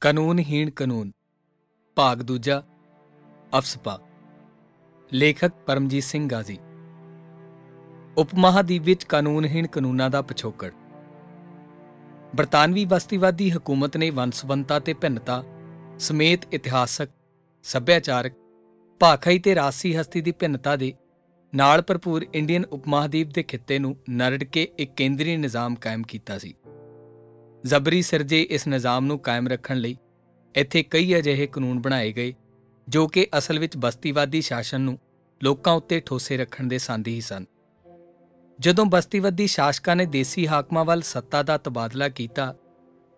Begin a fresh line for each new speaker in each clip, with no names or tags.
ਕਾਨੂੰਨਹੀਣ ਕਾਨੂੰਨ। ਭਾਗ ਦੂਜਾ, ਅਫਸਪਾ। ਲੇਖਕ ਪਰਮਜੀਤ ਸਿੰਘ ਗਾਜ਼ੀ। ਉਪਮਹਾਦੀਪ ਵਿੱਚ ਕਾਨੂੰਨਹੀਣ ਕਾਨੂੰਨਾਂ ਦਾ ਪਿਛੋਕੜ। ਬਰਤਾਨਵੀ ਬਸਤੀਵਾਦੀ ਹਕੂਮਤ ਨੇ ਵੰਸਵੰਤਾ ਤੇ ਭਿੰਨਤਾ ਸਮੇਤ ਇਤਿਹਾਸਕ, ਸੱਭਿਆਚਾਰਕ, ਭਾਖਾਈ ਤੇ ਰਾਸੀ ਹਸਤੀ ਦੀ ਭਿੰਨਤਾ ਦੇ ਨਾਲ ਭਰਪੂਰ ਇੰਡੀਅਨ ਉਪਮਹਾਦੀਪ ਦੇ ਖਿੱਤੇ ਨੂੰ ਨਰੜ ਕੇ ਇੱਕ ਕੇਂਦਰੀ ਨਿਜ਼ਾਮ ਕਾਇਮ ਕੀਤਾ ਸੀ। ਜ਼ਬਰੀ ਸਿਰਜੇ ਇਸ ਨਿਜ਼ਾਮ ਨੂੰ ਕਾਇਮ ਰੱਖਣ ਲਈ ਇੱਥੇ ਕਈ ਅਜਿਹੇ ਕਾਨੂੰਨ ਬਣਾਏ ਗਏ, ਜੋ ਕਿ ਅਸਲ ਵਿੱਚ ਬਸਤੀਵਾਦੀ ਸ਼ਾਸਨ ਨੂੰ ਲੋਕਾਂ ਉੱਤੇ ਠੋਸੇ ਰੱਖਣ ਦੇ ਸੰਦੀ ਹੀ ਸਨ। ਜਦੋਂ ਬਸਤੀਵਾਦੀ ਸ਼ਾਸਕਾਂ ਨੇ ਦੇਸੀ ਹਾਕਮਾਂ ਵੱਲ ਸੱਤਾ ਦਾ ਤਬਾਦਲਾ ਕੀਤਾ,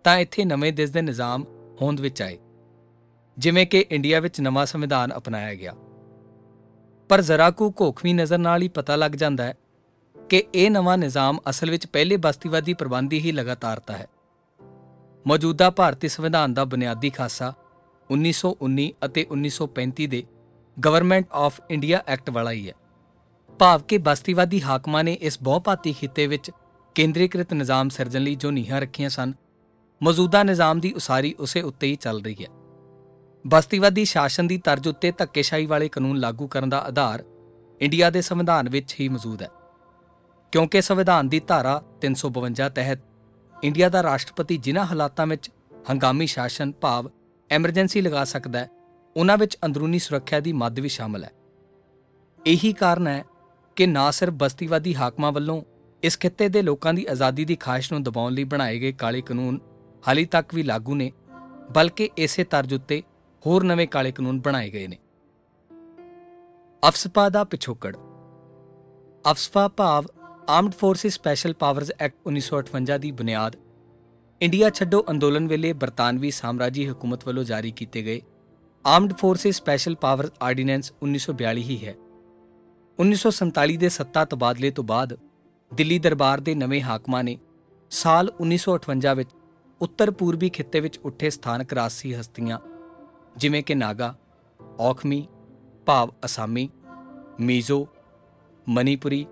ਤਾਂ ਇੱਥੇ ਨਵੇਂ ਦੇਸ਼ ਦੇ ਨਿਜ਼ਾਮ ਹੋਂਦ ਵਿੱਚ ਆਏ, ਜਿਵੇਂ ਕਿ ਇੰਡੀਆ ਵਿੱਚ ਨਵਾਂ ਸੰਵਿਧਾਨ ਅਪਣਾਇਆ ਗਿਆ। ਪਰ ਜ਼ਰਾ ਕੁ ਕੋਖਵੀ ਨਜ਼ਰ ਨਾਲ ਹੀ ਪਤਾ ਲੱਗ ਜਾਂਦਾ ਹੈ ਕਿ ਇਹ ਨਵਾਂ ਨਿਜ਼ਾਮ ਅਸਲ ਵਿੱਚ ਪਹਿਲੇ ਬਸਤੀਵਾਦੀ ਪ੍ਰਬੰਧੀ ਹੀ ਲਗਾਤਾਰਤਾ ਹੈ। ਮੌਜੂਦਾ ਭਾਰਤੀ ਸੰਵਿਧਾਨ ਦਾ ਬੁਨਿਆਦੀ ਖਾਸਾ 1919 ਅਤੇ 1935 ਦੇ ਗਵਰਨਮੈਂਟ ਆਫ ਇੰਡੀਆ ਐਕਟ ਵਾਲਾ ਹੀ ਹੈ। ਭਾਵ ਕਿ ਬਸਤੀਵਾਦੀ ਹਾਕਮਾਂ ਨੇ ਇਸ ਬਹੁਪਾਤੀ ਖਿੱਤੇ ਵਿੱਚ ਕੇਂਦਰੀਕ੍ਰਿਤ ਨਿਜ਼ਾਮ ਸਿਰਜਣ ਲਈ ਜੋ ਨੀਹਾਂ ਰੱਖੀਆਂ ਸਨ, ਮੌਜੂਦਾ ਨਿਜ਼ਾਮ ਦੀ ਉਸਾਰੀ ਉਸੇ ਉੱਤੇ ਹੀ ਚੱਲ ਰਹੀ ਹੈ। ਬਸਤੀਵਾਦੀ ਸ਼ਾਸਨ ਦੀ ਤਰਜ਼ ਉੱਤੇ ਧੱਕੇਸ਼ਾਹੀ ਵਾਲੇ ਕਾਨੂੰਨ ਲਾਗੂ ਕਰਨ ਦਾ ਆਧਾਰ ਇੰਡੀਆ ਦੇ ਸੰਵਿਧਾਨ ਵਿੱਚ ਹੀ ਮੌਜੂਦ ਹੈ। ਕਿਉਂਕਿ ਸੰਵਿਧਾਨ ਦੀ ਧਾਰਾ 352 ਤਹਿਤ ਇੰਡੀਆ ਦਾ ਰਾਸ਼ਟਰਪਤੀ ਜਿਨ੍ਹਾਂ ਹਾਲਾਤਾਂ ਵਿੱਚ ਹੰਗਾਮੀ ਸ਼ਾਸਨ ਭਾਵ ਐਮਰਜੈਂਸੀ ਲਗਾ ਸਕਦਾ ਹੈ, ਉਹਨਾਂ ਵਿੱਚ ਅੰਦਰੂਨੀ ਸੁਰੱਖਿਆ ਦੀ ਮੱਦ ਵੀ ਸ਼ਾਮਲ ਹੈ। ਇਹੀ ਕਾਰਨ ਹੈ ਕਿ ਨਾ ਸਿਰਫ ਬਸਤੀਵਾਦੀ ਹਾਕਮਾਂ ਵੱਲੋਂ ਇਸ ਖਿੱਤੇ ਦੇ ਲੋਕਾਂ ਦੀ ਆਜ਼ਾਦੀ ਦੀ ਖਾਹਿਸ਼ ਨੂੰ ਦਬਾਉਣ ਲਈ ਬਣਾਏ ਗਏ ਕਾਲੇ ਕਾਨੂੰਨ ਹਾਲੀ ਤੱਕ ਵੀ ਲਾਗੂ ਨੇ, ਬਲਕਿ ਇਸੇ ਤਰਜ਼ ਉੱਤੇ ਹੋਰ ਨਵੇਂ ਕਾਲੇ ਕਾਨੂੰਨ ਬਣਾਏ ਗਏ ਨੇ। ਅਫਸਪਾ ਦਾ ਪਿਛੋਕੜ ਅਫਸਪਾ ਭਾਵ armed forces special powers act 1958 ਦੀ ਬੁਨਿਆਦ ਇੰਡੀਆ ਛੱਡੋ ਅੰਦੋਲਨ ਵੇਲੇ ਬਰਤਾਨਵੀ ਸਾਮਰਾਜੀ ਹਕੂਮਤ ਵੱਲੋਂ ਜਾਰੀ ਕੀਤੇ ਗਏ armed forces special powers ordinance 1942 ਹੀ ਹੈ। 1947 ਦੇ ਸੱਤਾ ਤਬਾਦਲੇ ਤੋਂ ਬਾਅਦ ਦਿੱਲੀ ਦਰਬਾਰ ਦੇ ਨਵੇਂ ਹਾਕਮਾਂ ਨੇ ਸਾਲ 1958 ਵਿੱਚ ਉੱਤਰ ਪੂਰਬੀ ਖਿੱਤੇ ਵਿੱਚ ਉੱਠੇ ਸਥਾਨਕ ਰਾਸੀ ਹਸਤੀਆਂ ਜਿਵੇਂ ਕਿ ਨਾਗਾ, ਔਖਮੀ, ਭਾਵ ਅਸਾਮੀ, ਮੀਜ਼ੋ, ਮਨੀਪੁਰੀ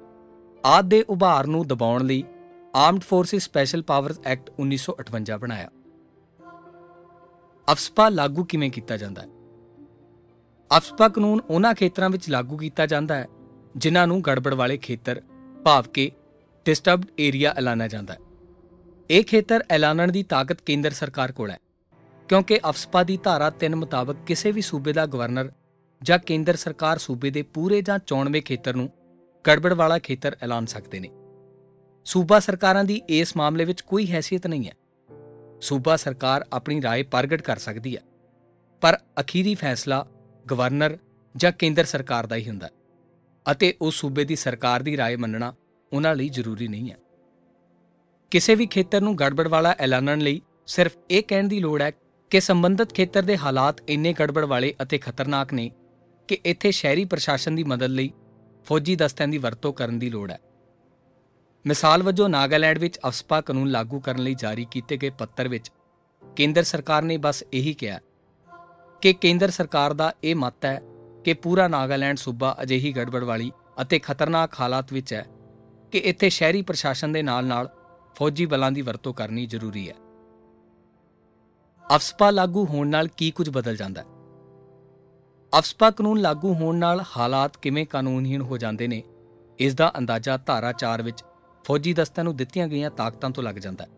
ਆਦਿ ਦੇ ਉਭਾਰ ਨੂੰ ਦਬਾਉਣ ਲਈ armed forces special powers act 1958 ਬਣਾਇਆ। ਅਫਸਪਾ ਲਾਗੂ ਕਿਵੇਂ ਕੀਤਾ ਜਾਂਦਾ ਹੈ? ਅਫਸਪਾ ਕਾਨੂੰਨ ਉਹਨਾਂ ਖੇਤਰਾਂ ਵਿੱਚ ਲਾਗੂ ਕੀਤਾ ਜਾਂਦਾ ਹੈ, ਜਿਨ੍ਹਾਂ ਨੂੰ ਗੜਬੜ ਵਾਲੇ ਖੇਤਰ ਭਾਵ ਕਿ ਡਿਸਟਰਬਡ ਏਰੀਆ ਐਲਾਨਿਆ ਜਾਂਦਾ ਹੈ। ਇਹ ਖੇਤਰ ਐਲਾਨਣ ਦੀ ਤਾਕਤ ਕੇਂਦਰ ਸਰਕਾਰ ਕੋਲ ਹੈ, ਕਿਉਂਕਿ ਅਫਸਪਾ ਦੀ ਧਾਰਾ 3 ਮੁਤਾਬਕ ਕਿਸੇ ਵੀ ਸੂਬੇ ਦਾ ਗਵਰਨਰ ਜਾਂ ਕੇਂਦਰ ਸਰਕਾਰ ਸੂਬੇ ਦੇ ਪੂਰੇ ਜਾਂ ਚੌਣਵੇਂ ਖੇਤਰ ਨੂੰ ਗੜਬੜ ਵਾਲਾ ਖੇਤਰ ਐਲਾਨ ਸਕਦੇ ਨੇ। ਸੂਬਾ ਸਰਕਾਰਾਂ ਦੀ ਇਸ ਮਾਮਲੇ ਵਿੱਚ ਕੋਈ ਹیثیت ਨਹੀਂ ਹੈ। ਸੂਬਾ ਸਰਕਾਰ ਆਪਣੀ رائے ਪ੍ਰਗਟ ਕਰ ਸਕਦੀ ਹੈ। ਪਰ ਅਖੀਰੀ ਫੈਸਲਾ ਗਵਰਨਰ ਜਾਂ ਕੇਂਦਰ ਸਰਕਾਰ ਦਾ ਹੀ ਹੁੰਦਾ ਹੈ ਅਤੇ ਉਹ ਸੂਬੇ ਦੀ ਸਰਕਾਰ ਦੀ رائے ਮੰਨਣਾ ਉਹਨਾਂ ਲਈ ਜ਼ਰੂਰੀ ਨਹੀਂ ਹੈ। ਕਿਸੇ ਵੀ ਖੇਤਰ ਨੂੰ ਗੜਬੜ ਵਾਲਾ ਐਲਾਨਣ ਲਈ ਸਿਰਫ ਇਹ ਕਹਿਣ ਦੀ ਲੋੜ ਹੈ ਕਿ ਸੰਬੰਧਿਤ ਖੇਤਰ ਦੇ ਹਾਲਾਤ ਇੰਨੇ ਗੜਬੜ ਵਾਲੇ ਅਤੇ ਖਤਰਨਾਕ ਨੇ ਕਿ ਇੱਥੇ ਸ਼ਹਿਰੀ ਪ੍ਰਸ਼ਾਸਨ ਦੀ ਮਦਦ ਲਈ ਫੌਜੀ ਦਸਤਿਆਂ ਦੀ ਵਰਤੋਂ ਕਰਨ ਦੀ ਲੋੜ ਹੈ। ਮਿਸਾਲ ਵਜੋਂ ਨਾਗਾਲੈਂਡ ਵਿੱਚ ਅਫਸਪਾ ਕਾਨੂੰਨ ਲਾਗੂ ਕਰਨ ਲਈ ਜਾਰੀ ਕੀਤੇ ਗਏ ਪੱਤਰ ਵਿੱਚ ਕੇਂਦਰ ਸਰਕਾਰ ਨੇ ਬਸ ਇਹੀ ਕਿਹਾ ਕਿ ਕੇਂਦਰ ਸਰਕਾਰ ਦਾ ਇਹ ਮਤ ਹੈ ਕਿ ਪੂਰਾ ਨਾਗਾਲੈਂਡ ਸੂਬਾ ਅਜਿਹੀ ਗੜਬੜ ਵਾਲੀ ਅਤੇ ਖਤਰਨਾਕ ਹਾਲਾਤ ਵਿੱਚ ਹੈ ਕਿ ਇੱਥੇ ਸ਼ਹਿਰੀ ਪ੍ਰਸ਼ਾਸਨ ਦੇ ਨਾਲ-ਨਾਲ ਫੌਜੀ ਬਲਾਂ ਦੀ ਵਰਤੋਂ ਕਰਨੀ ਜ਼ਰੂਰੀ ਹੈ। ਅਫਸਪਾ ਲਾਗੂ ਹੋਣ ਨਾਲ ਕੀ ਕੁਝ ਬਦਲ ਜਾਂਦਾ ਹੈ? ਅਫਸਪਾ ਕਾਨੂੰਨ ਲਾਗੂ ਹੋਣ ਨਾਲ ਹਾਲਾਤ ਕਿਵੇਂ ਕਾਨੂੰਨਹੀਣ ਹੋ ਜਾਂਦੇ ਨੇ, ਇਸ ਦਾ ਅੰਦਾਜ਼ਾ ਧਾਰਾ 4 ਵਿੱਚ ਫੌਜੀ ਦਸਤਿਆਂ ਨੂੰ ਦਿੱਤੀਆਂ ਗਈਆਂ ਤਾਕਤਾਂ ਤੋਂ ਲੱਗ ਜਾਂਦਾ ਹੈ।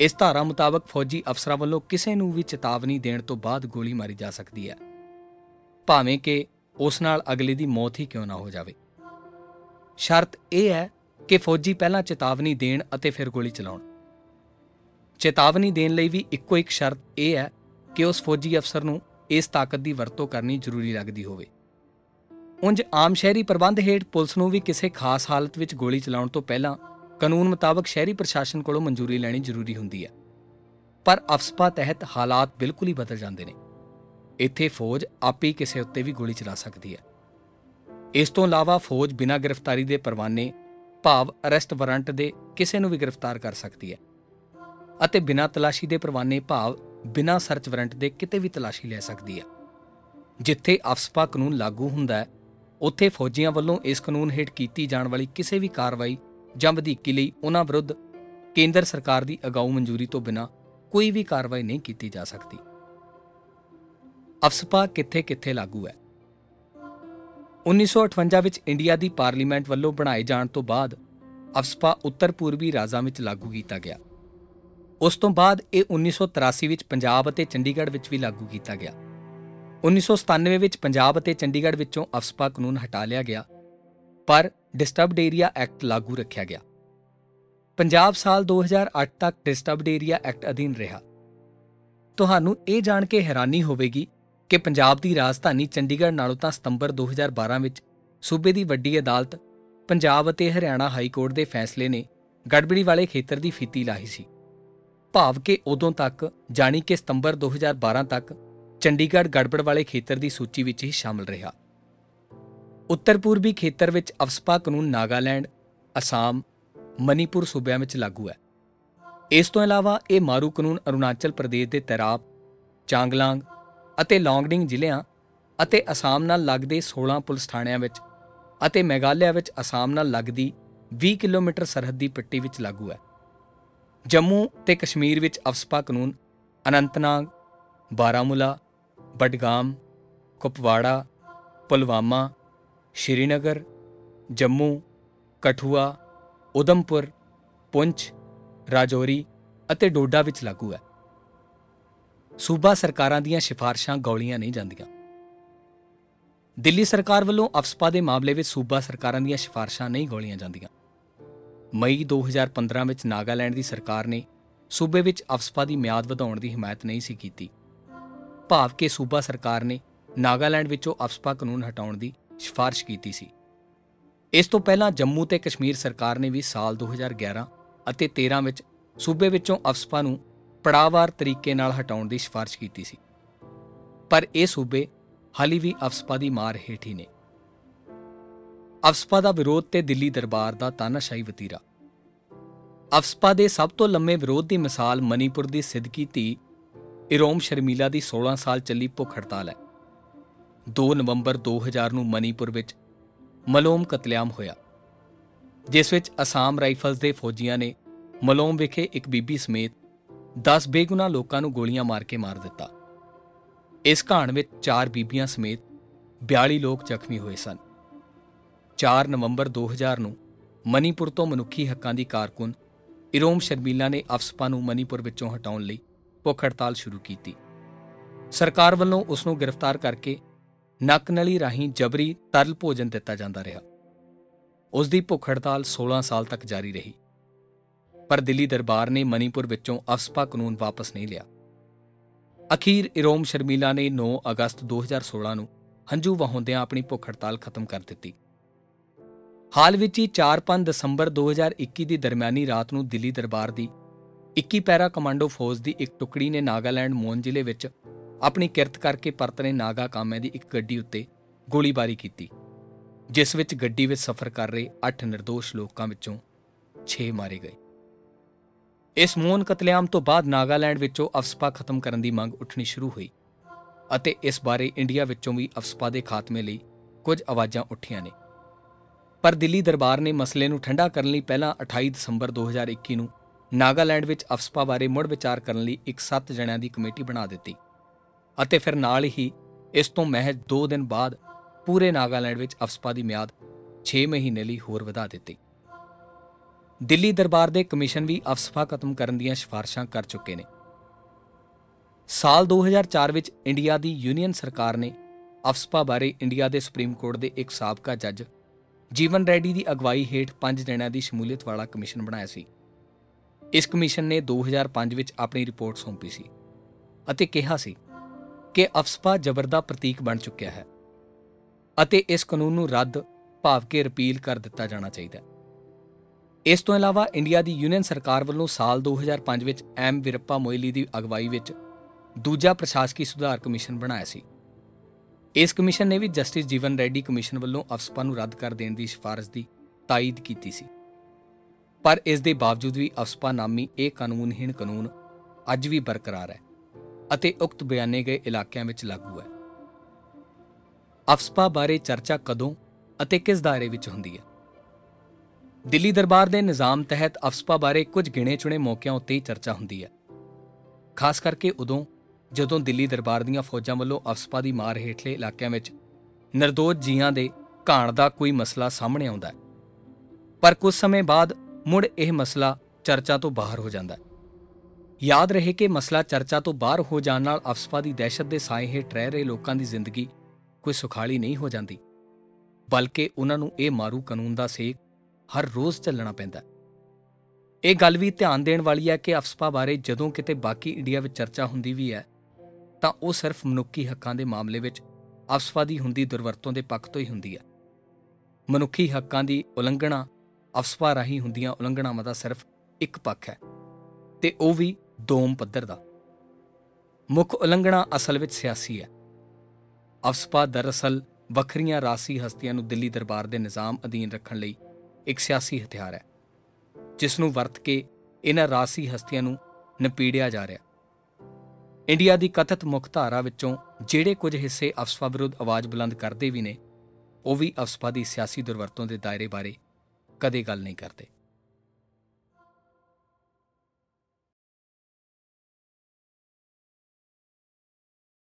ਇਸ ਧਾਰਾ ਮੁਤਾਬਕ ਫੌਜੀ ਅਫਸਰਾਂ ਵੱਲੋਂ ਕਿਸੇ ਨੂੰ ਵੀ ਚੇਤਾਵਨੀ ਦੇਣ ਤੋਂ ਬਾਅਦ ਗੋਲੀ ਮਾਰੀ ਜਾ ਸਕਦੀ ਹੈ। ਭਾਵੇਂ ਕਿ ਉਸ ਨਾਲ ਅਗਲੇ ਦੀ ਮੌਤ ਹੀ ਕਿਉਂ ਨਾ ਹੋ ਜਾਵੇ। ਸ਼ਰਤ ਇਹ ਹੈ ਕਿ ਫੌਜੀ ਪਹਿਲਾਂ ਚੇਤਾਵਨੀ ਦੇਣ ਅਤੇ ਫਿਰ ਗੋਲੀ ਚਲਾਉਣ। ਚੇਤਾਵਨੀ ਦੇਣ ਲਈ ਵੀ ਇੱਕੋ ਇੱਕ ਸ਼ਰਤ ਇਹ ਹੈ ਕਿ ਉਸ ਫੌਜੀ ਅਫਸਰ ਨੂੰ ਇਸ ਤਾਕਤ ਦੀ ਵਰਤੋਂ ਕਰਨੀ ਜ਼ਰੂਰੀ ਲੱਗਦੀ ਹੋਵੇ। ਉੰਜ ਆਮ ਸ਼ਹਿਰੀ ਪ੍ਰਬੰਧ ਹੇਠ ਪੁਲਿਸ ਨੂੰ ਵੀ ਕਿਸੇ ਖਾਸ ਹਾਲਤ ਵਿੱਚ ਗੋਲੀ ਚਲਾਉਣ ਤੋਂ ਪਹਿਲਾਂ ਕਾਨੂੰਨ ਮੁਤਾਬਕ ਸ਼ਹਿਰੀ ਪ੍ਰਸ਼ਾਸਨ ਕੋਲੋਂ ਮਨਜ਼ੂਰੀ ਲੈਣੀ ਜ਼ਰੂਰੀ ਹੁੰਦੀ ਹੈ। ਪਰ ਅਫਸਪਾ ਤਹਿਤ ਹਾਲਾਤ ਬਿਲਕੁਲ ਹੀ ਬਦਲ ਜਾਂਦੇ ਨੇ। ਇੱਥੇ ਫੌਜ ਆਪੇ ਕਿਸੇ ਉੱਤੇ ਵੀ ਗੋਲੀ ਚਲਾ ਸਕਦੀ ਹੈ। ਇਸ ਤੋਂ ਇਲਾਵਾ ਫੌਜ ਬਿਨਾਂ ਗ੍ਰਿਫਤਾਰੀ ਦੇ ਪਰਵਾਨੇ, ਭਾਵ ਅਰੈਸਟ ਵਾਰੰਟ ਦੇ ਕਿਸੇ ਨੂੰ ਵੀ ਗ੍ਰਿਫਤਾਰ ਕਰ ਸਕਦੀ ਹੈ। ਅਤੇ ਬਿਨਾਂ ਤਲਾਸ਼ੀ ਦੇ ਪਰਵਾਨੇ, ਭਾਵ ਬਿਨਾਂ ਸਰਚ ਵਾਰੰਟ ਦੇ ਕਿਤੇ ਵੀ ਤਲਾਸ਼ੀ ਲੈ ਸਕਦੀ ਹੈ। ਜਿੱਥੇ ਅਫਸਪਾ ਕਾਨੂੰਨ ਲਾਗੂ ਹੁੰਦਾ ਹੈ, ਉੱਥੇ ਫੌਜੀਆਂ ਵੱਲੋਂ ਇਸ ਕਾਨੂੰਨ ਹੇਠ ਕੀਤੀ ਜਾਣ ਵਾਲੀ ਕਿਸੇ ਵੀ ਕਾਰਵਾਈ ਜਾਂ ਵਧੀਕੀ ਲਈ ਉਹਨਾਂ ਵਿਰੁੱਧ ਕੇਂਦਰ ਸਰਕਾਰ ਦੀ ਅਗਾਊ ਮਨਜ਼ੂਰੀ ਤੋਂ ਬਿਨਾਂ ਕੋਈ ਵੀ ਕਾਰਵਾਈ ਨਹੀਂ ਕੀਤੀ ਜਾ ਸਕਦੀ। ਅਫਸਪਾ ਕਿੱਥੇ-ਕਿੱਥੇ ਲਾਗੂ ਹੈ? 1958 ਵਿੱਚ ਇੰਡੀਆ ਦੀ ਪਾਰਲੀਮੈਂਟ ਵੱਲੋਂ ਬਣਾਏ ਜਾਣ ਤੋਂ ਬਾਅਦ ਅਫਸਪਾ ਉੱਤਰ ਪੂਰਬੀ ਰਾਜਾਂ ਵਿੱਚ ਲਾਗੂ ਕੀਤਾ ਗਿਆ। ਉਸ ਤੋਂ ਬਾਅਦ ਇਹ 1983 ਵਿੱਚ ਪੰਜਾਬ ਅਤੇ ਚੰਡੀਗੜ੍ਹ ਵਿੱਚ ਵੀ ਲਾਗੂ ਕੀਤਾ ਗਿਆ। 1997 ਵਿੱਚ ਪੰਜਾਬ ਅਤੇ ਚੰਡੀਗੜ੍ਹ ਵਿੱਚੋਂ ਅਫਸਪਾ ਕਾਨੂੰਨ ਹਟਾ ਲਿਆ ਗਿਆ, ਪਰ ਡਿਸਟਰਬਡ ਏਰੀਆ ਐਕਟ ਲਾਗੂ ਰੱਖਿਆ ਗਿਆ। ਪੰਜਾਬ ਸਾਲ 2008 ਤੱਕ ਡਿਸਟਰਬਡ ਏਰੀਆ ਐਕਟ ਅਧੀਨ ਰਿਹਾ। ਤੁਹਾਨੂੰ ਇਹ ਜਾਣ ਕੇ ਹੈਰਾਨੀ ਹੋਵੇਗੀ ਕਿ ਪੰਜਾਬ ਦੀ ਰਾਜਧਾਨੀ ਚੰਡੀਗੜ੍ਹ ਨਾਲੋਂ ਤਾਂ ਸਤੰਬਰ 2012 ਵਿੱਚ ਸੂਬੇ ਦੀ ਵੱਡੀ ਅਦਾਲਤ, ਪੰਜਾਬ ਅਤੇ ਹਰਿਆਣਾ ਹਾਈ ਕੋਰਟ ਦੇ ਫੈਸਲੇ ਨੇ ਗੜਬੜੀ ਵਾਲੇ ਖੇਤਰ ਦੀ ਫੀਤੀ ਲਾਹੀ ਸੀ। ਭਾਵ ਕਿ ਉਦੋਂ ਤੱਕ, ਜਾਣੀ ਕਿ ਸਤੰਬਰ 2012 ਤੱਕ, ਚੰਡੀਗੜ੍ਹ ਗੜਬੜ ਵਾਲੇ ਖੇਤਰ ਦੀ ਸੂਚੀ ਵਿੱਚ ਹੀ ਸ਼ਾਮਲ ਰਿਹਾ। ਉੱਤਰ ਪੂਰਬੀ ਖੇਤਰ ਵਿੱਚ ਅਫਸਪਾ ਕਾਨੂੰਨ ਨਾਗਾਲੈਂਡ, ਅਸਾਮ, ਮਨੀਪੁਰ ਸੂਬਿਆਂ ਵਿੱਚ ਲਾਗੂ ਹੈ। ਇਸ ਤੋਂ ਇਲਾਵਾ ਇਹ ਮਾਰੂ ਕਾਨੂੰਨ ਅਰੁਣਾਚਲ ਪ੍ਰਦੇਸ਼ ਦੇ ਤਰਾਪ, ਚਾਂਗਲਾਂਗ ਅਤੇ ਲੌਂਗਡਿੰਗ ਜ਼ਿਲ੍ਹਿਆਂ ਅਤੇ ਅਸਾਮ ਨਾਲ ਲੱਗਦੇ 16 ਪੁਲਿਸ ਥਾਣਿਆਂ ਵਿੱਚ ਅਤੇ ਮੇਘਾਲਿਆ ਵਿੱਚ ਅਸਾਮ ਨਾਲ ਲੱਗਦੀ 20 ਕਿਲੋਮੀਟਰ ਸਰਹੱਦੀ ਪੱਟੀ ਵਿੱਚ ਲਾਗੂ ਹੈ। ਜੰਮੂ ਤੇ ਕਸ਼ਮੀਰ ਵਿੱਚ ਅਫਸਪਾ ਕਾਨੂੰਨ, ਅਨੰਤਨਾਗ, ਬਾਰਾਮੂਲਾ, ਬਡਗਾਮ, ਕੁਪਵਾੜਾ, ਪੁਲਵਾਮਾ, ਸ਼੍ਰੀਨਗਰ, ਜੰਮੂ, ਕਠੂਆ, ਉਦਮਪੁਰ, ਪੁੰਛ, ਰਾਜੌਰੀ ਅਤੇ ਡੋਡਾ ਵਿੱਚ ਲਾਗੂ ਹੈ। ਸੂਬਾ ਸਰਕਾਰਾਂ ਦੀਆਂ ਸਿਫਾਰਸ਼ਾਂ ਗੌਲੀਆਂ ਨਹੀਂ ਜਾਂਦੀਆਂ। ਦਿੱਲੀ ਸਰਕਾਰ ਵੱਲੋਂ ਅਫਸਪਾ ਦੇ ਮਾਮਲੇ ਵਿੱਚ ਸੂਬਾ ਸਰਕਾਰਾਂ ਦੀਆਂ ਸਿਫਾਰਸ਼ਾਂ ਨਹੀਂ ਗੌਲੀਆਂ ਜਾਂਦੀਆਂ। ਮਈ 2015 ਵਿੱਚ ਨਾਗਾਲੈਂਡ ਦੀ ਸਰਕਾਰ ਨੇ ਸੂਬੇ ਵਿੱਚ ਅਫਸਪਾ ਦੀ ਮਿਆਦ ਵਧਾਉਣ ਦੀ ਹਮਾਇਤ ਨਹੀਂ ਸੀ ਕੀਤੀ। ਭਾਵ ਕਿ ਸੂਬਾ ਸਰਕਾਰ ਨੇ ਨਾਗਾਲੈਂਡ ਵਿੱਚੋਂ ਅਫਸਪਾ ਕਾਨੂੰਨ ਹਟਾਉਣ ਦੀ ਸਿਫਾਰਿਸ਼ ਕੀਤੀ ਸੀ। ਇਸ ਤੋਂ ਪਹਿਲਾਂ ਜੰਮੂ ਤੇ ਕਸ਼ਮੀਰ ਸਰਕਾਰ ਨੇ ਵੀ ਸਾਲ 2011 ਅਤੇ 13 ਵਿੱਚ ਸੂਬੇ ਵਿੱਚੋਂ ਅਫਸਪਾ ਨੂੰ ਪੜਾਵਾਰ ਤਰੀਕੇ ਨਾਲ ਹਟਾਉਣ ਦੀ ਸਿਫਾਰਿਸ਼ ਕੀਤੀ ਸੀ। ਪਰ ਇਹ ਸੂਬੇ ਹਾਲੀ ਵੀ ਅਫਸਪਾ ਦੀ ਮਾਰ ਹੇਠ ਹੀ ਨੇ। ਅਫਸਪਾ ਦਾ ਵਿਰੋਧ ਤੇ ਦਿੱਲੀ ਦਰਬਾਰ ਦਾ ਤਾਨਾਸ਼ਾਹੀ ਵਤੀਰਾ। ਅਫਸਪਾ ਦੇ ਸਭ ਤੋਂ ਲੰਮੇ ਵਿਰੋਧ ਦੀ ਮਿਸਾਲ ਮਨੀਪੁਰ ਦੀ ਸਿੱਧਕੀ ਧੀ ਇਰੋਮ ਸ਼ਰਮੀਲਾ ਦੀ 16 ਸਾਲ ਚੱਲੀ ਭੁੱਖ ਹੜਤਾਲ ਹੈ। 2 ਨਵੰਬਰ 2000 ਨੂੰ ਮਨੀਪੁਰ ਵਿੱਚ ਮਲੋਮ ਕਤਲੇਆਮ ਹੋਇਆ। ਜਿਸ ਵਿੱਚ ਅਸਾਮ ਰਾਈਫਲਸ ਦੇ ਫੌਜੀਆਂ ਨੇ ਮਲੋਮ ਵਿਖੇ ਇੱਕ ਬੀਬੀ ਸਮੇਤ 10 ਬੇਗੁਨਾਹ ਲੋਕਾਂ ਨੂੰ ਗੋਲੀਆਂ ਮਾਰ ਕੇ ਮਾਰ ਦਿੱਤਾ। ਇਸ ਘਾਣ ਵਿੱਚ 4 ਬੀਬੀਆਂ ਸਮੇਤ 42 ਲੋਕ ਜ਼ਖਮੀ ਹੋਏ ਸਨ। 4 ਨਵੰਬਰ 2000 ਨੂੰ ਮਨੀਪੁਰ ਤੋਂ ਮਨੁੱਖੀ ਹੱਕਾਂ ਦੀ ਕਾਰਕੁਨ ਇਰੋਮ ਸ਼ਰਮੀਲਾ ਨੇ ਅਫਸਪਾ ਨੂੰ ਮਨੀਪੁਰ ਵਿੱਚੋਂ ਹਟਾਉਣ ਲਈ ਭੁੱਖ ਹੜਤਾਲ ਸ਼ੁਰੂ ਕੀਤੀ। ਸਰਕਾਰ ਵੱਲੋਂ ਉਸ ਨੂੰ ਗ੍ਰਿਫਤਾਰ ਕਰਕੇ ਨੱਕ ਨਲੀ ਰਾਹੀਂ ਜਬਰੀ ਤਰਲ ਭੋਜਨ ਦਿੱਤਾ ਜਾਂਦਾ ਰਿਹਾ। ਉਸ ਦੀ ਭੁੱਖ ਹੜਤਾਲ 16 ਸਾਲ ਤੱਕ ਜਾਰੀ ਰਹੀ। ਪਰ ਦਿੱਲੀ ਦਰਬਾਰ ਨੇ ਮਨੀਪੁਰ ਵਿੱਚੋਂ ਅਫਸਪਾ ਕਾਨੂੰਨ ਵਾਪਸ ਨਹੀਂ ਲਿਆ। ਅਖੀਰ ਇਰੋਮ ਸ਼ਰਮੀਲਾ ਨੇ 9 ਅਗਸਤ 2016 ਨੂੰ ਹੰਝੂ ਵਹਾਉਂਦਿਆਂ ਆਪਣੀ ਭੁੱਖ ਹੜਤਾਲ ਖਤਮ ਕਰ ਦਿੱਤੀ। ਹਾਲ ਵਿੱਚ ਹੀ 4-5 ਦਸੰਬਰ 2021 ਦੀ ਦਰਮਿਆਨੀ ਰਾਤ ਨੂੰ ਦਿੱਲੀ ਦਰਬਾਰ ਦੀ 21 ਪੈਰਾ ਕਮਾਂਡੋ ਫੌਜ ਦੀ ਇੱਕ ਟੁਕੜੀ ਨੇ ਨਾਗਾਲੈਂਡ ਮੋਨ ਜ਼ਿਲ੍ਹੇ ਵਿੱਚ ਆਪਣੀ ਕਿਰਤ ਕਰਕੇ ਪਰਤਨੇ ਨਾਗਾ ਕਾਮੇ ਦੀ ਇੱਕ ਗੱਡੀ ਉੱਤੇ ਗੋਲੀਬਾਰੀ ਕੀਤੀ, ਜਿਸ ਵਿੱਚ ਗੱਡੀ ਵਿੱਚ ਸਫ਼ਰ ਕਰ ਰਹੇ 8 નિર્ਦੋਸ਼ ਲੋਕਾਂ ਵਿੱਚੋਂ 6 ਮਾਰੇ ਗਏ। ਇਸ ਮੋਨ ਕਤਲੇਆਮ ਤੋਂ ਬਾਅਦ ਨਾਗਾਲੈਂਡ ਵਿੱਚੋਂ ਅਫਸਪਾ ਖਤਮ ਕਰਨ ਦੀ ਮੰਗ ਉੱਠਣੀ ਸ਼ੁਰੂ ਹੋਈ ਅਤੇ ਇਸ ਬਾਰੇ ਇੰਡੀਆ ਵਿੱਚੋਂ ਵੀ ਅਫਸਪਾ ਦੇ ਖਾਤਮੇ ਲਈ ਕੁਝ ਆਵਾਜ਼ਾਂ ਉੱਠੀਆਂ ਨੇ। ਪਰ ਦਿੱਲੀ ਦਰਬਾਰ ਨੇ ਮਸਲੇ ਨੂੰ ਠੰਡਾ ਕਰਨ ਲਈ ਪਹਿਲਾਂ 28 ਦਸੰਬਰ 2021 ਨੂੰ ਨਾਗਾਲੈਂਡ ਵਿੱਚ ਅਫਸਪਾ ਬਾਰੇ ਮੁੜ ਵਿਚਾਰ ਕਰਨ ਲਈ ਇੱਕ 7 ਜਣਿਆਂ ਦੀ ਕਮੇਟੀ ਬਣਾ ਦਿੱਤੀ ਅਤੇ ਫਿਰ ਨਾਲ ਹੀ ਇਸ ਤੋਂ ਮਹਿਜ 2 ਦਿਨ ਬਾਅਦ ਪੂਰੇ ਨਾਗਾਲੈਂਡ ਵਿੱਚ ਅਫਸਪਾ ਦੀ ਮਿਆਦ 6 ਮਹੀਨੇ ਲਈ ਹੋਰ ਵਧਾ ਦਿੱਤੀ। ਦਿੱਲੀ ਦਰਬਾਰ ਦੇ ਕਮਿਸ਼ਨ ਵੀ ਅਫਸਪਾ ਖਤਮ ਕਰਨ ਦੀਆਂ ਸਿਫਾਰਸ਼ਾਂ ਕਰ ਚੁੱਕੇ ਨੇ। ਸਾਲ 2004 ਵਿੱਚ ਇੰਡੀਆ ਦੀ ਯੂਨੀਅਨ ਸਰਕਾਰ ਨੇ ਅਫਸਪਾ ਬਾਰੇ ਇੰਡੀਆ ਦੇ ਸੁਪਰੀਮ ਕੋਰਟ ਦੇ ਇੱਕ ਸਾਬਕਾ ਜੱਜ ਜੀਵਨ ਰੈਡੀ ਦੀ ਅਗਵਾਈ ਹੇਠ ਪੰਜ ਜਣਿਆਂ ਦੀ ਸ਼ਮੂਲੀਅਤ ਵਾਲਾ ਕਮਿਸ਼ਨ ਬਣਾਇਆ ਸੀ। ਇਸ ਕਮਿਸ਼ਨ ਨੇ 2005 ਵਿੱਚ ਆਪਣੀ ਰਿਪੋਰਟ ਸੌਂਪੀ ਸੀ ਅਤੇ ਕਿਹਾ ਸੀ ਕਿ ਅਫਸਪਾ ਜ਼ਬਰ ਦਾ ਪ੍ਰਤੀਕ ਬਣ ਚੁੱਕਿਆ ਹੈ ਅਤੇ ਇਸ ਕਾਨੂੰਨ ਨੂੰ ਰੱਦ ਭਾਵ ਕੇ ਰਿਪੀਲ ਕਰ ਦਿੱਤਾ ਜਾਣਾ ਚਾਹੀਦਾ ਹੈ। ਇਸ ਤੋਂ ਇਲਾਵਾ ਇੰਡੀਆ ਦੀ ਯੂਨੀਅਨ ਸਰਕਾਰ ਵੱਲੋਂ ਸਾਲ 2005 ਵਿੱਚ ਐਮ ਵਿਰਪਾ ਮੋਇਲੀ ਦੀ ਅਗਵਾਈ ਵਿੱਚ ਦੂਜਾ ਪ੍ਰਸ਼ਾਸਕੀ ਸੁਧਾਰ ਕਮਿਸ਼ਨ ਬਣਾਇਆ ਸੀ। ਇਸ ਕਮਿਸ਼ਨ ਨੇ ਵੀ ਜਸਟਿਸ ਜੀਵਨ ਰੈਡੀ ਕਮਿਸ਼ਨ ਵੱਲੋਂ ਅਫਸਪਾ ਨੂੰ ਰੱਦ ਕਰ ਦੇਣ ਦੀ ਸਿਫਾਰਸ਼ ਦੀ ਤਾਇਦ ਕੀਤੀ ਸੀ। ਪਰ ਇਸ ਦੇ ਬਾਵਜੂਦ ਵੀ ਅਫਸਪਾ ਨਾਮੀ ਇਹ ਕਾਨੂੰਨਹੀਣ ਕਾਨੂੰਨ ਅੱਜ ਵੀ ਬਰਕਰਾਰ ਹੈ ਅਤੇ ਉਕਤ ਬਿਆਨੇ ਗਏ ਇਲਾਕਿਆਂ ਵਿੱਚ ਲਾਗੂ ਹੈ। ਅਫਸਪਾ ਬਾਰੇ ਚਰਚਾ ਕਦੋਂ ਅਤੇ ਕਿਸ ਦਾਇਰੇ ਵਿੱਚ ਹੁੰਦੀ ਹੈ? ਦਿੱਲੀ ਦਰਬਾਰ ਦੇ ਨਿਜ਼ਾਮ ਤਹਿਤ ਅਫਸਪਾ ਬਾਰੇ ਕੁਝ ਗਿਣੇ ਚੁਣੇ ਮੌਕਿਆਂ ਉੱਤੇ ਹੀ ਚਰਚਾ ਹੁੰਦੀ ਹੈ। ਖਾਸ ਕਰਕੇ ਉਦੋਂ ਜਦੋਂ ਦਿੱਲੀ ਦਰਬਾਰ ਦੀਆਂ ਫੌਜਾਂ ਵੱਲੋਂ ਅਫਸਪਾ ਦੀ ਮਾਰ ਹੇਠਲੇ ਇਲਾਕਿਆਂ ਵਿੱਚ ਨਿਰਦੋਸ਼ ਜੀਆਂ ਦੇ ਘਾਣ ਦਾ ਕੋਈ ਮਸਲਾ ਸਾਹਮਣੇ ਆਉਂਦਾ ਹੈ। ਪਰ ਕੁਝ ਸਮੇਂ ਬਾਅਦ ਮੁੜ ਇਹ ਮਸਲਾ ਚਰਚਾ ਤੋਂ ਬਾਹਰ ਹੋ ਜਾਂਦਾ ਹੈ। ਯਾਦ ਰਹੇ ਕਿ ਮਸਲਾ ਚਰਚਾ ਤੋਂ ਬਾਹਰ ਹੋ ਜਾਣ ਨਾਲ ਅਫਸਪਾ ਦੀ ਦਹਿਸ਼ਤ ਦੇ ਸਾਏ ਹੇਠ ਰਹਿ ਰਹੇ ਲੋਕਾਂ ਦੀ ਜ਼ਿੰਦਗੀ ਕੋਈ ਸੁਖਾਲੀ ਨਹੀਂ ਹੋ ਜਾਂਦੀ। ਬਲਕਿ ਉਹਨਾਂ ਨੂੰ ਇਹ ਮਾਰੂ ਕਾਨੂੰਨ ਦਾ ਸੇਕ ਹਰ ਰੋਜ਼ ਚੱਲਣਾ ਪੈਂਦਾ ਹੈ। ਇਹ ਗੱਲ ਵੀ ਧਿਆਨ ਦੇਣ ਵਾਲੀ ਹੈ ਕਿ ਅਫਸਪਾ ਬਾਰੇ ਜਦੋਂ ਕਿਤੇ ਬਾਕੀ ਇੰਡੀਆ ਵਿੱਚ ਚਰਚਾ ਹੁੰਦੀ ਵੀ ਹੈ ਤਾਂ ਉਹ ਸਿਰਫ ਮਨੁੱਖੀ ਹੱਕਾਂ ਦੇ ਮਾਮਲੇ ਵਿੱਚ ਅਫਸਪਾ ਦੀ ਹੁੰਦੀ ਦੁਰਵਰਤੋਂ ਦੇ ਪੱਖ ਤੋਂ ਹੀ ਹੁੰਦੀ ਹੈ ਮਨੁੱਖੀ ਹੱਕਾਂ ਦੀ ਉਲੰਘਣਾ ਅਫਸਪਾ ਰਾਹੀਂ ਹੁੰਦੀਆਂ ਉਲੰਘਣਾਵਾਂ ਦਾ ਸਿਰਫ ਇੱਕ ਪੱਖ ਹੈ ਤੇ ਉਹ ਵੀ ਦੋਮ ਪੱਧਰ ਦਾ। ਮੁੱਖ ਉਲੰਘਣਾ ਅਸਲ ਵਿੱਚ ਸਿਆਸੀ ਹੈ। ਅਫਸਪਾ ਦਰਅਸਲ ਵੱਖਰੀਆਂ ਰਾਸੀ ਹਸਤੀਆਂ ਨੂੰ ਦਿੱਲੀ ਦਰਬਾਰ ਦੇ ਨਿਜ਼ਾਮ ਅਧੀਨ ਰੱਖਣ ਲਈ ਇੱਕ ਸਿਆਸੀ ਹਥਿਆਰ ਹੈ, ਜਿਸ ਨੂੰ ਵਰਤ ਕੇ ਇਹਨਾਂ ਰਾਸੀ ਹਸਤੀਆਂ ਨੂੰ ਨਪੀੜਿਆ ਜਾ ਰਿਹਾ। ਇੰਡੀਆ ਦੀ ਕਥਿਤ ਮੁੱਖ ਧਾਰਾ ਵਿੱਚੋਂ ਜਿਹੜੇ ਕੁਝ ਹਿੱਸੇ ਅਫਸਪਾ ਵਿਰੁੱਧ ਆਵਾਜ਼ ਬੁਲੰਦ ਕਰਦੇ ਵੀ ਨੇ, ਉਹ ਵੀ ਅਫਸਪਾ ਦੀ ਸਿਆਸੀ ਦੁਰਵਰਤੋਂ ਦੇ ਦਾਇਰੇ ਬਾਰੇ ਕਦੇ ਗੱਲ ਨਹੀਂ ਕਰਦੇ।